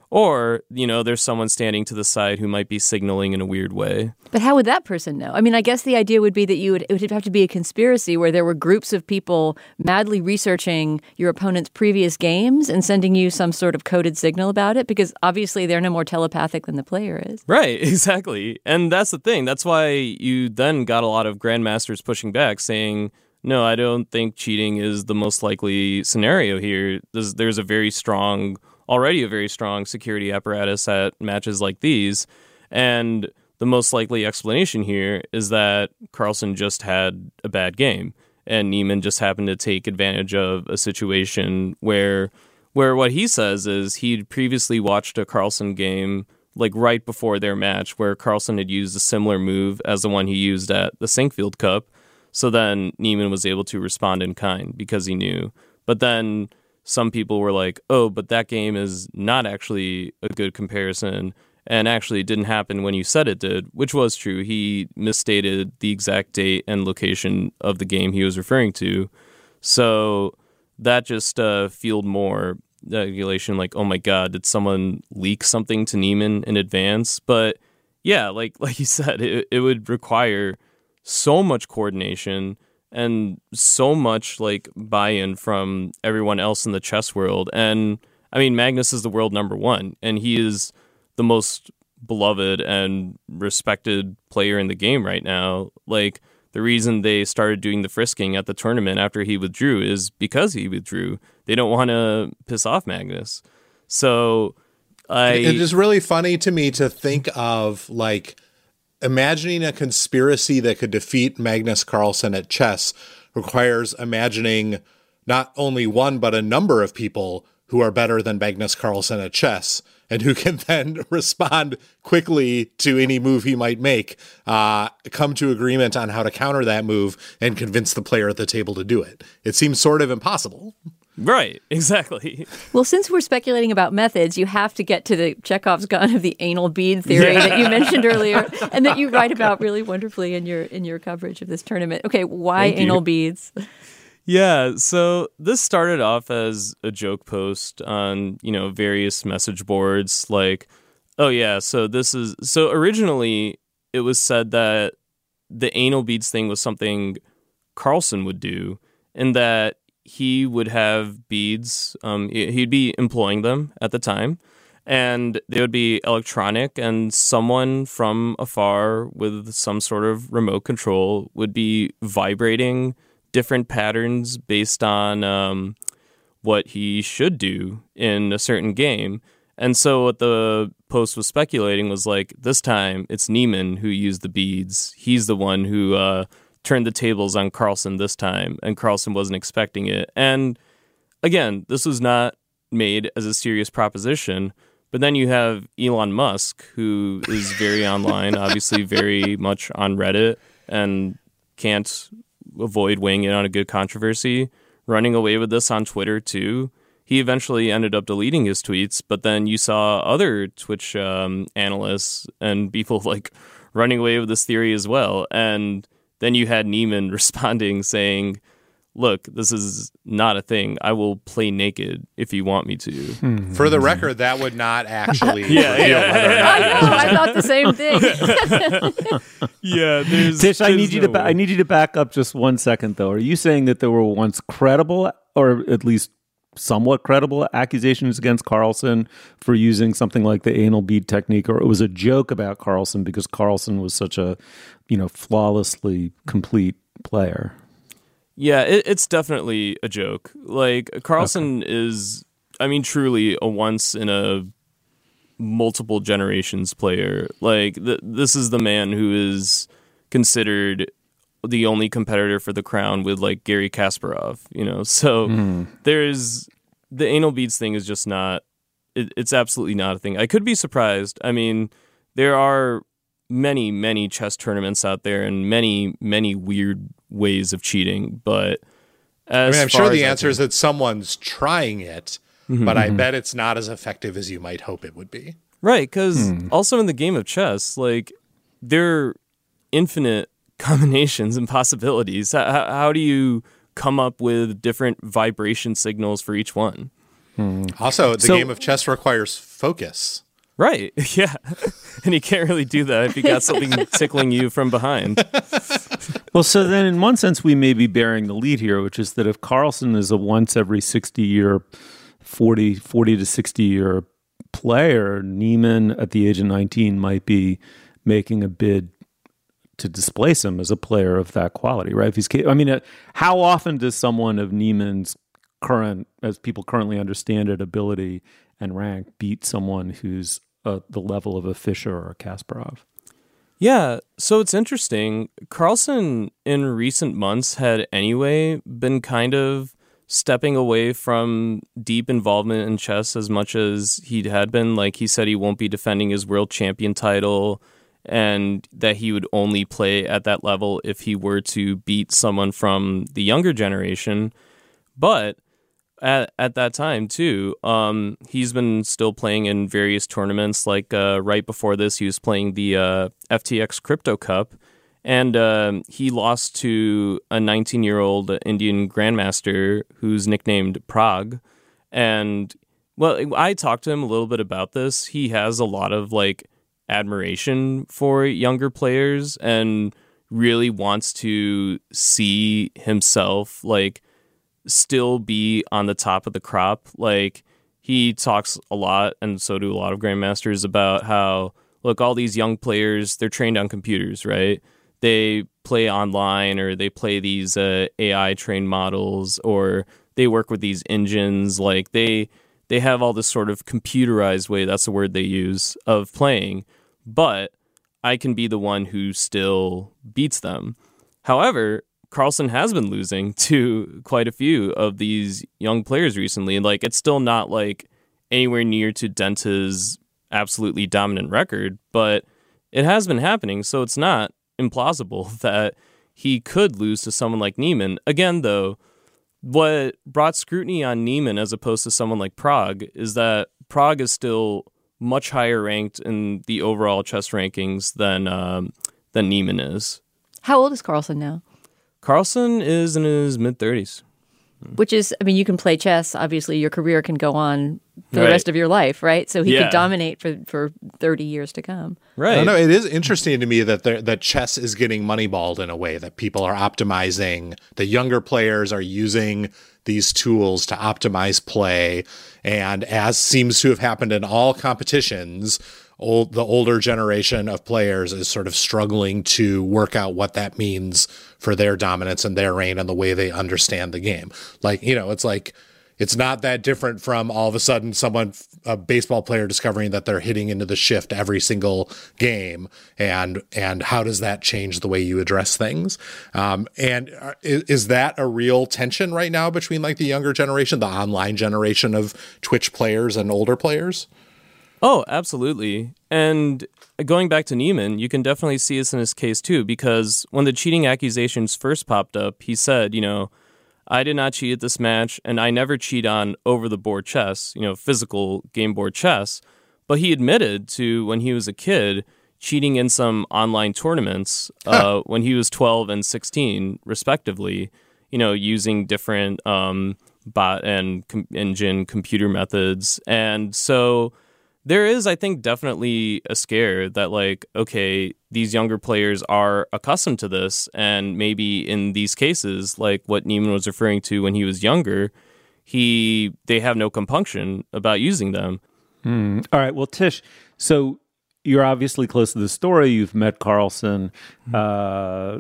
Or, you know, there's someone standing to the side who might be signaling in a weird way. But how would that person know? I mean, I guess the idea would be that you would it would have to be a conspiracy where there were groups of people madly researching your opponent's previous games and sending you some sort of coded signal about it because obviously they're no more telepathic than the player is. Right, exactly. And that's the thing. That's why you then got a lot of grandmasters pushing back saying no, I don't think cheating is the most likely scenario here. There's, there's a very strong already a very strong security apparatus at matches like these. And the most likely explanation here is that Carlsen just had a bad game and Niemann just happened to take advantage of a situation where where what he says is he'd previously watched a Carlsen game like right before their match where Carlsen had used a similar move as the one he used at the Sinquefield Cup. So then Niemann was able to respond in kind because he knew. But then some people were like, oh, but that game is not actually a good comparison and actually didn't happen when you said it did, which was true. He misstated the exact date and location of the game he was referring to. So that just uh, fueled more speculation like, oh my God, did someone leak something to Niemann in advance? But yeah, like like you said, it, it would require so much coordination and so much like buy-in from everyone else in the chess world. And I mean, Magnus is the world number one, and he is the most beloved and respected player in the game right now. Like the reason they started doing the frisking at the tournament after he withdrew is because he withdrew. They don't want to piss off Magnus. So I It is really funny to me to think of like imagining a conspiracy that could defeat Magnus Carlsen at chess requires imagining not only one, but a number of people who are better than Magnus Carlsen at chess and who can then respond quickly to any move he might make, uh, come to agreement on how to counter that move, and convince the player at the table to do it. It seems sort of impossible. Right, exactly. Well, since we're speculating about methods, you have to get to the Chekhov's gun of the anal bead theory yeah. that you mentioned earlier, and that you write about really wonderfully in your in your coverage of this tournament. Okay, why Thank anal you. beads? Yeah, so this started off as a joke post on you know various message boards, like, oh yeah, so this is so originally it was said that the anal beads thing was something Carlsen would do, and that he would have beads. Um, he'd be employing them at the time, and they would be electronic. And someone from afar with some sort of remote control would be vibrating different patterns based on um, what he should do in a certain game. And so what the post was speculating was like this time it's Niemann who used the beads. He's the one who uh, turned the tables on Carlsen this time, and Carlsen wasn't expecting it. And again, this was not made as a serious proposition. But then you have Elon Musk, who is very online, obviously very much on Reddit, and can't avoid weighing in on a good controversy, running away with this on Twitter too. He eventually ended up deleting his tweets, but then you saw other Twitch um, analysts and people like running away with this theory as well. And then you had Niemann responding saying, look, this is not a thing. I will play naked if you want me to. Hmm. For the record, that would not actually Yeah, reveal yeah. whether or not he was I thought the same thing. yeah, there's Tish, I there's need you to ba- I need you to back up just one second though. Are you saying that there were once credible or at least somewhat credible accusations against Carlsen for using something like the anal bead technique or it was a joke about Carlsen because Carlsen was such a, you know, flawlessly complete player? Yeah, it, it's definitely a joke. Like Carlsen is, I mean, truly a once in a multiple generations player. Like th- this is the man who is considered the only competitor for the crown with like Garry Kasparov. You know, so Hmm. there's the anal beads thing is just not. It, it's absolutely not a thing. I could be surprised. I mean, there are many, many chess tournaments out there and many, many weird ways of cheating. But I mean, I'm sure the I answer is that someone's trying it, Mhm. but I Mhm. bet it's not as effective as you might hope it would be. Right, because Hmm. also in the game of chess, like there are infinite combinations and possibilities. How, how how do you come up with different vibration signals for each one? Hmm. Also, the So- game of chess requires focus. Right, yeah, and you can't really do that if you got something tickling you from behind. Well, so then in one sense, we may be bearing the lead here, which is that if Carlsen is a once every 60 year, 40, 40 to 60 year player, Niemann at the age of 19 might be making a bid to displace him as a player of that quality, right? If he's, I mean, uh, how often does someone of Niemann's current, as people currently understand it, ability and rank beat someone who's uh, the level of a Fischer or a Kasparov? Yeah, so it's interesting. Carlsen in recent months had anyway been kind of stepping away from deep involvement in chess as much as he had been. Like he said, he won't be defending his world champion title and that he would only play at that level if he were to beat someone from the younger generation. But at at that time too, um, he's been still playing in various tournaments. Like uh, right before this, he was playing the uh, FTX Crypto Cup, and um, he lost to a 19 year old Indian grandmaster who's nicknamed Pragg. And well, I talked to him a little bit about this. He has a lot of like admiration for younger players and really wants to see himself like still be on the top of the crop. Like he talks a lot, and so do a lot of grandmasters about how look all these young players they're trained on computers, right? They play online or they play these uh, AI trained models or they work with these engines. Like they they have all this sort of computerized way. That's the word they use of playing, but I can be the one who still beats them. However, Carlsen has been losing to quite a few of these young players recently. Like it's still not like anywhere near to Denta's absolutely dominant record, but it has been happening. So it's not implausible that he could lose to someone like Niemann. Again, though, what brought scrutiny on Niemann as opposed to someone like Pragg is that Pragg is still much higher ranked in the overall chess rankings than um, than Niemann is. How old is Carlsen now? Carlsen is in his mid thirties. Which is, I mean, you can play chess. Obviously, your career can go on for the Right. rest of your life, right? So he Yeah. could dominate for, for 30 years to come. Right. I know. It is interesting to me that there- that chess is getting moneyballed in a way that people are optimizing. The younger players are using these tools to optimize play, and as seems to have happened in all competitions, old the older generation of players is sort of struggling to work out what that means for their dominance and their reign and the way they understand the game. Like you know, it's like it's not that different from all of a sudden someone a baseball player discovering that they're hitting into the shift every single game. And and how does that change the way you address things? Um, and is, is that a real tension right now between like the younger generation the online generation of twitch players and older players? Oh, absolutely. And going back to Niemann, you can definitely see this in his case too, because when the cheating accusations first popped up, he said, you know, I did not cheat at this match, and I never cheat on over the board chess, you know, physical game board chess. But he admitted to when he was a kid cheating in some online tournaments uh, when he was 12 and 16, respectively. You know, using different um, bot and com- engine computer methods, and so there is, I think, definitely a scare that, like, okay, these younger players are accustomed to this. And maybe in these cases, like what Niemann was referring to when he was younger, he they have no compunction about using them. Mm. All right. Well, Tish, so you're obviously close to the story. You've met Carlsen. Mm-hmm. Uh,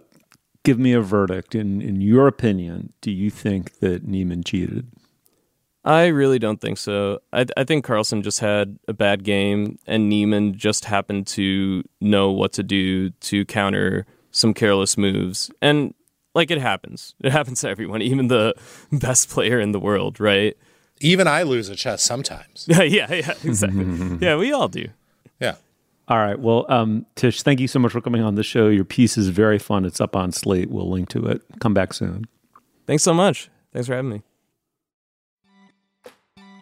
give me a verdict. In, in your opinion, do you think that Niemann cheated? I really don't think so. I, I think Carlsen just had a bad game, and Niemann just happened to know what to do to counter some careless moves. And like it happens, it happens to everyone, even the best player in the world, right? Even I lose a chess sometimes. yeah, yeah, yeah, exactly. yeah, we all do. Yeah. All right. Well, um, Tish, thank you so much for coming on the show. Your piece is very fun. It's up on Slate. We'll link to it. Come back soon. Thanks so much. Thanks for having me.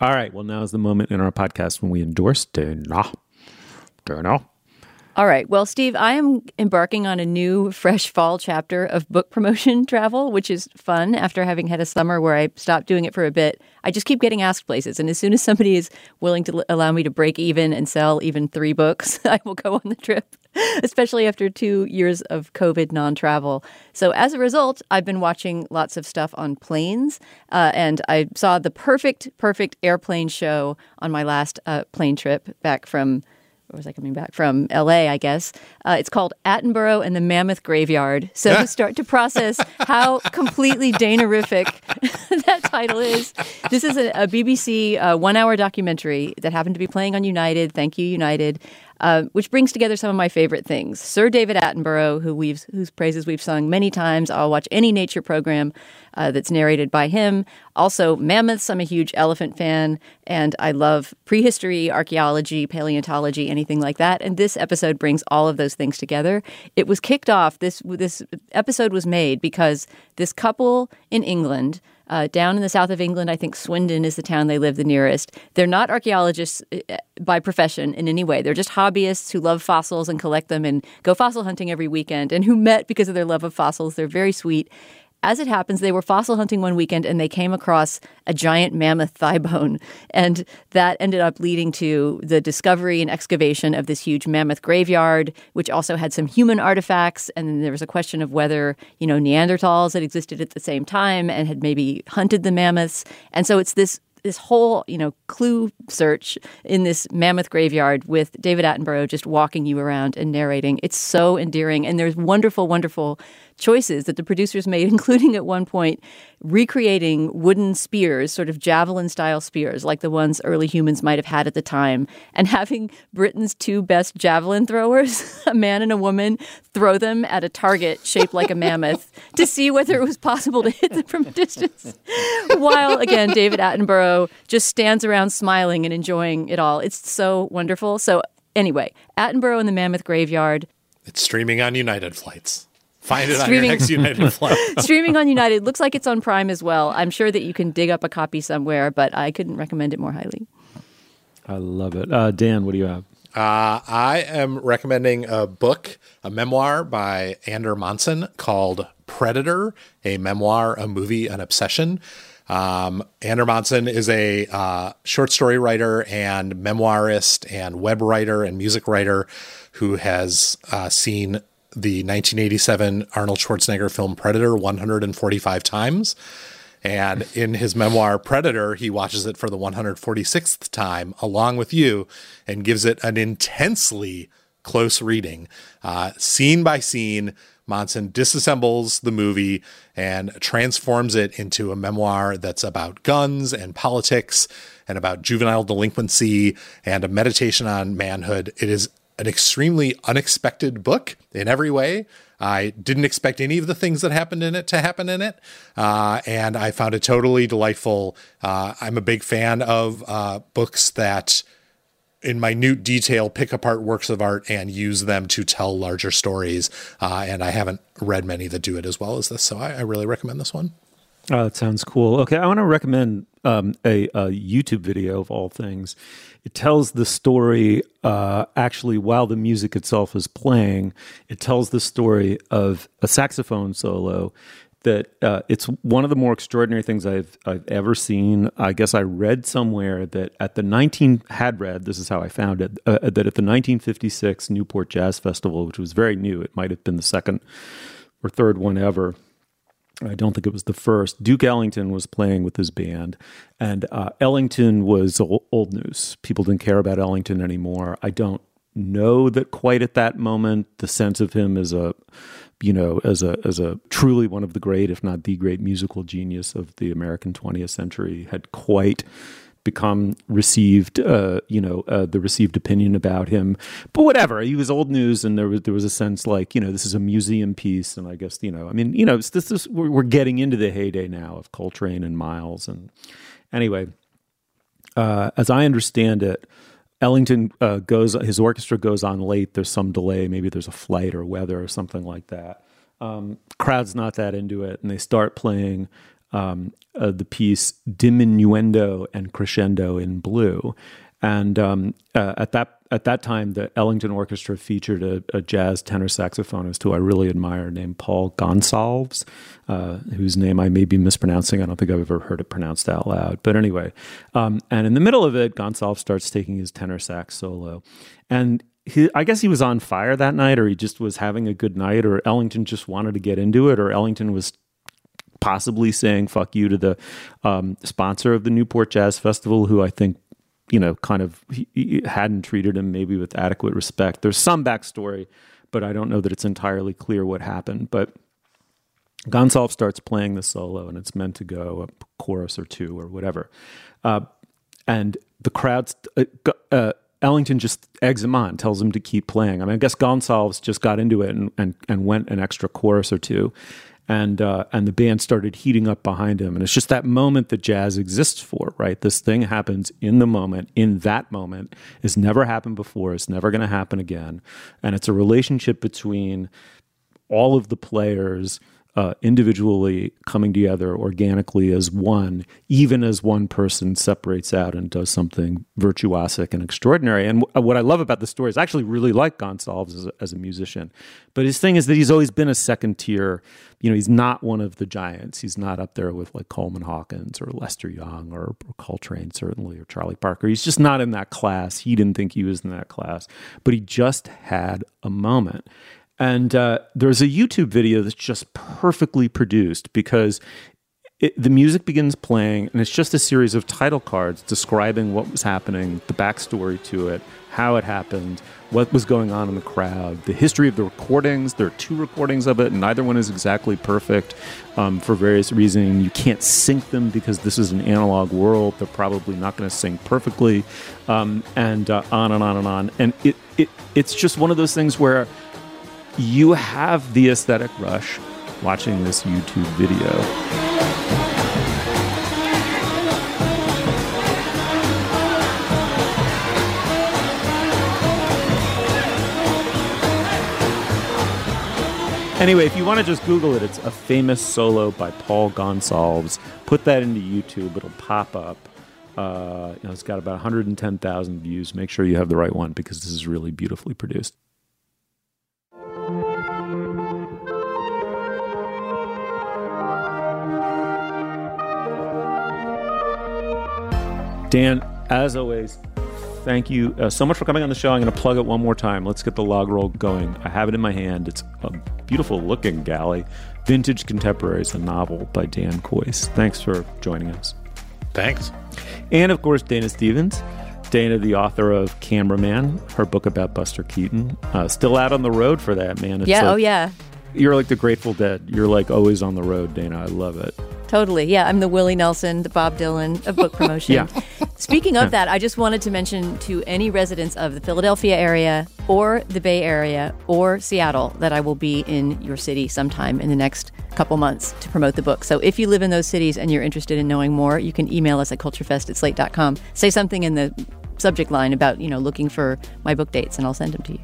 All right. Well, now is the moment in our podcast when we endorse Dana. Dana. All right. Well, Steve, I am embarking on a new fresh fall chapter of book promotion travel, which is fun after having had a summer where I stopped doing it for a bit. I just keep getting asked places. And as soon as somebody is willing to allow me to break even and sell even three books, I will go on the trip. especially after two years of COVID non travel. So, as a result, I've been watching lots of stuff on planes. Uh, and I saw the perfect, perfect airplane show on my last uh, plane trip back from where was I coming back from? LA, I guess. Uh, it's called Attenborough and the Mammoth Graveyard. So start to process how completely Danerific that title is. This is a, a BBC uh, one hour documentary that happened to be playing on United. Thank you, United. Uh, which brings together some of my favorite things. Sir David Attenborough, who we've whose praises we've sung many times. I'll watch any nature program uh, that's narrated by him. Also, mammoths. I'm a huge elephant fan, and I love prehistory, archaeology, paleontology, anything like that. And this episode brings all of those things together. It was kicked off. This this episode was made because this couple in England uh, down in the south of England, I think Swindon is the town they live the nearest. They're not archaeologists uh, by profession in any way. They're just hobbyists who love fossils and collect them and go fossil hunting every weekend and who met because of their love of fossils. They're very sweet. As it happens, they were fossil hunting one weekend and they came across a giant mammoth thigh bone. And that ended up leading to the discovery and excavation of this huge mammoth graveyard, which also had some human artifacts. And then there was a question of whether, you know, Neanderthals had existed at the same time and had maybe hunted the mammoths. And so it's this this whole you know clue search in this mammoth graveyard with David Attenborough just walking you around and narrating. It's so endearing, and there's wonderful, wonderful choices that the producers made, including at one point recreating wooden spears, sort of javelin style spears, like the ones early humans might have had at the time, and having Britain's two best javelin throwers, a man and a woman, throw them at a target shaped like a mammoth to see whether it was possible to hit them from a distance. While, again, David Attenborough just stands around smiling and enjoying it all. It's so wonderful. So, anyway, Attenborough in the Mammoth Graveyard. It's streaming on United flights. Find it streaming, on your next United flight. streaming on United. Looks like it's on Prime as well. I'm sure that you can dig up a copy somewhere, but I couldn't recommend it more highly. I love it. Uh, Dan, what do you have? Uh, I am recommending a book, a memoir by Ander Monson called Predator, a memoir, a movie, an obsession. Um, Ander Monson is a uh, short story writer and memoirist and web writer and music writer who has uh, seen the 1987 Arnold Schwarzenegger film Predator 145 times. And in his memoir, Predator, he watches it for the 146th time along with you and gives it an intensely close reading. Uh, scene by scene, Monson disassembles the movie and transforms it into a memoir that's about guns and politics and about juvenile delinquency and a meditation on manhood. It is an extremely unexpected book in every way. I didn't expect any of the things that happened in it to happen in it. Uh, and I found it totally delightful. Uh, I'm a big fan of uh, books that, in minute detail, pick apart works of art and use them to tell larger stories. Uh, and I haven't read many that do it as well as this. So I, I really recommend this one. Oh, that sounds cool. Okay, I want to recommend um, a, a, YouTube video of all things. It tells the story uh, actually while the music itself is playing. It tells the story of a saxophone solo that uh, it's one of the more extraordinary things I've I've ever seen. I guess I read somewhere that at the 19 had read this is how I found it uh, that at the 1956 Newport Jazz Festival, which was very new, it might have been the second or third one ever I don't think it was the first. Duke Ellington was playing with his band, and uh, Ellington was old news. People didn't care about Ellington anymore. I don't know that quite at that moment the sense of him as a you know as a as a truly one of the great if not the great musical genius of the American 20th century had quite become received, uh, you know, uh, the received opinion about him. But whatever, he was old news, and there was there was a sense like you know this is a museum piece, and I guess you know, I mean, you know, this is we're, we're getting into the heyday now of Coltrane and Miles, and anyway, uh, as I understand it. Ellington uh, goes, his orchestra goes on late. There's some delay. Maybe there's a flight or weather or something like that. Um, crowd's not that into it, and they start playing um, uh, the piece diminuendo and crescendo in blue. And um, uh, at that at that time, the Ellington Orchestra featured a, a, jazz tenor saxophonist who I really admire, named Paul Gonsalves, uh, whose name I may be mispronouncing. I don't think I've ever heard it pronounced out loud. But anyway, um, and in the middle of it, Gonsalves starts taking his tenor sax solo, and he, I guess he was on fire that night, or he just was having a good night, or Ellington just wanted to get into it, or Ellington was possibly saying fuck you to the um, sponsor of the Newport Jazz Festival, who I think you know kind of he, he hadn't treated him maybe with adequate respect. There's some backstory, but I don't know that it's entirely clear what happened. But Gonsalves starts playing the solo, and it's meant to go a chorus or two or whatever, uh, and the crowd. Uh, uh, Ellington just eggs him on, tells him to keep playing. I mean, I guess Gonsalves just got into it and, and, and went an extra chorus or two and uh, and the band started heating up behind him. And it's just that moment that jazz exists for, right? This thing happens in the moment, in that moment. It's never happened before. It's never going to happen again. And it's a relationship between all of the players uh, individually coming together organically as one, even as one person separates out and does something virtuosic and extraordinary. And w- what I love about the story is I actually really like Gonsalves as a, as a musician. But his thing is that he's always been a second tier. You know, he's not one of the giants. He's not up there with like Coleman Hawkins or Lester Young or, or Coltrane, certainly, or Charlie Parker. He's just not in that class. He didn't think he was in that class, but he just had a moment. And uh, there's a YouTube video that's just perfectly produced because it, the music begins playing, and it's just a series of title cards describing what was happening, the backstory to it, how it happened, what was going on in the crowd, the history of the recordings. There are two recordings of it, and neither one is exactly perfect um, for various reasons. You can't sync them because this is an analog world. They're probably not going to sync perfectly, um, and uh, on and on and on. And it, it it's just one of those things where you have the aesthetic rush watching this YouTube video. Anyway, if you want to just Google it, it's a famous solo by Paul Gonsalves. Put that into YouTube; it'll pop up. Uh, you know, it's got about 110,000 views. Make sure you have the right one because this is really beautifully produced. Dan, as always, thank you uh, so much for coming on the show. I'm going to plug it one more time. Let's get the log roll going. I have it in my hand. It's a beautiful looking galley. Vintage Contemporaries, a novel by Dan Kois. Thanks for joining us. Thanks. And of course, Dana Stevens. Dana, the author of Cameraman, her book about Buster Keaton. Uh, still out on the road for that, man. It's yeah, like, oh yeah. You're like the Grateful Dead. You're like always on the road, Dana. I love it. Totally. Yeah, I'm the Willie Nelson, the Bob Dylan of book promotion. yeah. Speaking of that, I just wanted to mention to any residents of the Philadelphia area or the Bay Area or Seattle that I will be in your city sometime in the next couple months to promote the book. So if you live in those cities and you're interested in knowing more, you can email us at culturefest at slate.com. Say something in the subject line about, you know, looking for my book dates and I'll send them to you.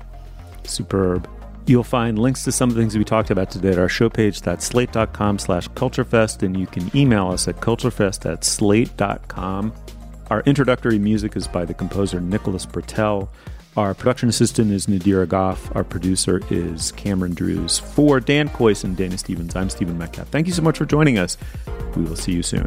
Superb. You'll find links to some of the things we talked about today at our show page. That's slate.com slash culturefest. And you can email us at culturefest at slate.com. Our introductory music is by the composer Nicholas Britell. Our production assistant is Nadira Goff. Our producer is Cameron Drews. For Dan Kois and Dana Stevens, I'm Stephen Metcalf. Thank you so much for joining us. We will see you soon.